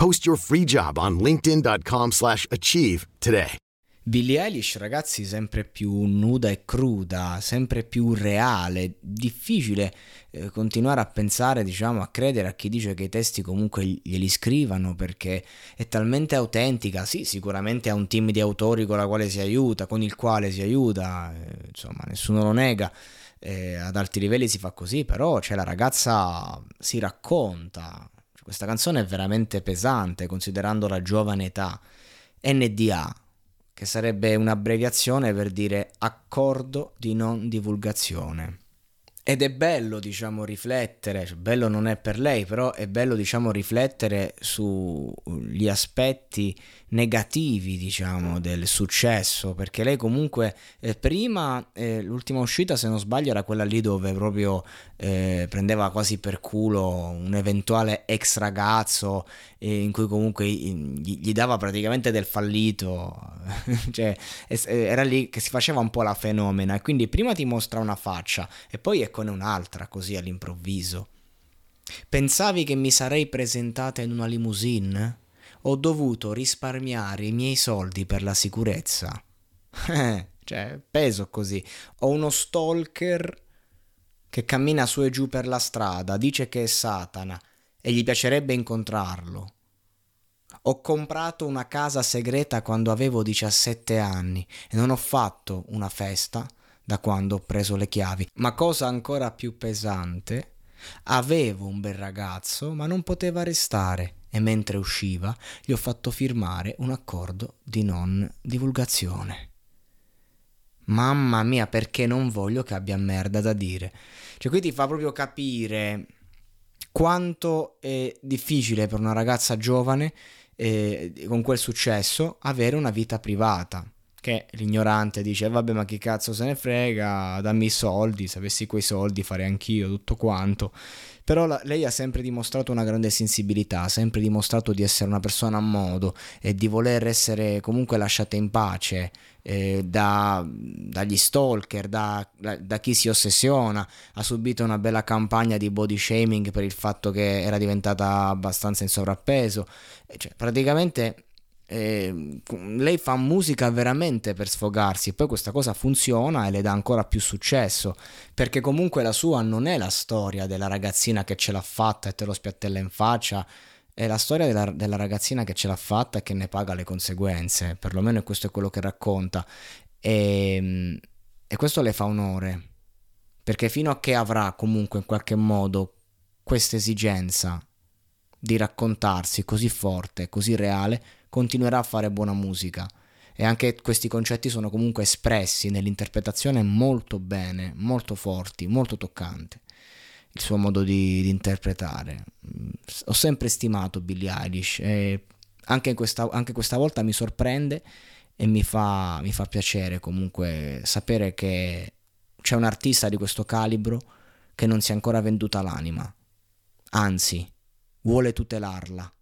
Post your free job on linkedin.com/achieve slash achieve today. Billie Eilish, ragazzi, sempre più nuda e cruda, sempre più reale, difficile eh, continuare a pensare, diciamo, a credere a chi dice che i testi comunque glieli scrivano perché è talmente autentica. Sì, sicuramente ha un team di autori con la quale si aiuta, con il quale si aiuta, eh, insomma, nessuno lo nega. Eh, ad alti livelli si fa così, però cioè, la ragazza si racconta. Questa canzone è veramente pesante considerando la giovane età. NDA, che sarebbe un'abbreviazione per dire accordo di non divulgazione. Ed è bello, diciamo, riflettere, cioè, bello non è per lei, però è bello, diciamo, riflettere sugli aspetti negativi, diciamo, del successo, perché lei comunque eh, prima, eh, l'ultima uscita, se non sbaglio, era quella lì dove proprio eh, prendeva quasi per culo un eventuale ex ragazzo eh, in cui comunque gli, gli, dava praticamente del fallito, cioè era lì che si faceva un po' la fenomena. Quindi prima ti mostra una faccia e poi eccone un'altra così all'improvviso. Pensavi che mi sarei presentata in una limousine? Ho dovuto risparmiare i miei soldi per la sicurezza. cioè, peso così. Ho uno stalker che cammina su e giù per la strada, dice che è Satana e gli piacerebbe incontrarlo. Ho comprato una casa segreta quando avevo 17 anni e non ho fatto una festa da quando ho preso le chiavi. Ma cosa ancora più pesante, avevo un bel ragazzo ma non poteva restare e mentre usciva gli ho fatto firmare un accordo di non divulgazione. Mamma mia, perché non voglio che abbia merda da dire. Cioè, qui ti fa proprio capire quanto è difficile per una ragazza giovane eh, con quel successo avere una vita privata. Che l'ignorante dice: Vabbè, ma chi cazzo se ne frega? Dammi i soldi. Se avessi quei soldi, farei anch'io tutto quanto. Però la, lei ha sempre dimostrato una grande sensibilità, ha sempre dimostrato di essere una persona a modo e di voler essere comunque lasciata in pace eh, da, dagli stalker, da, da, chi si ossessiona. Ha subito una bella campagna di body shaming per il fatto che era diventata abbastanza in sovrappeso. Cioè, praticamente eh, lei fa musica veramente per sfogarsi e poi questa cosa funziona e le dà ancora più successo perché comunque la sua non è la storia della ragazzina che ce l'ha fatta e te lo spiattella in faccia è la storia della, della ragazzina che ce l'ha fatta e che ne paga le conseguenze perlomeno questo è quello che racconta. E, e questo le fa onore perché fino a che avrà comunque in qualche modo questa esigenza di raccontarsi così forte, così reale, continuerà a fare buona musica. E anche questi concetti sono comunque espressi nell'interpretazione molto bene, molto forti, molto toccante. Il suo modo di, di interpretare. Ho sempre stimato Billie Eilish e anche questa, anche questa volta mi sorprende e mi fa, mi fa piacere comunque sapere che c'è un artista di questo calibro che non si è ancora venduta l'anima. Anzi, vuole tutelarla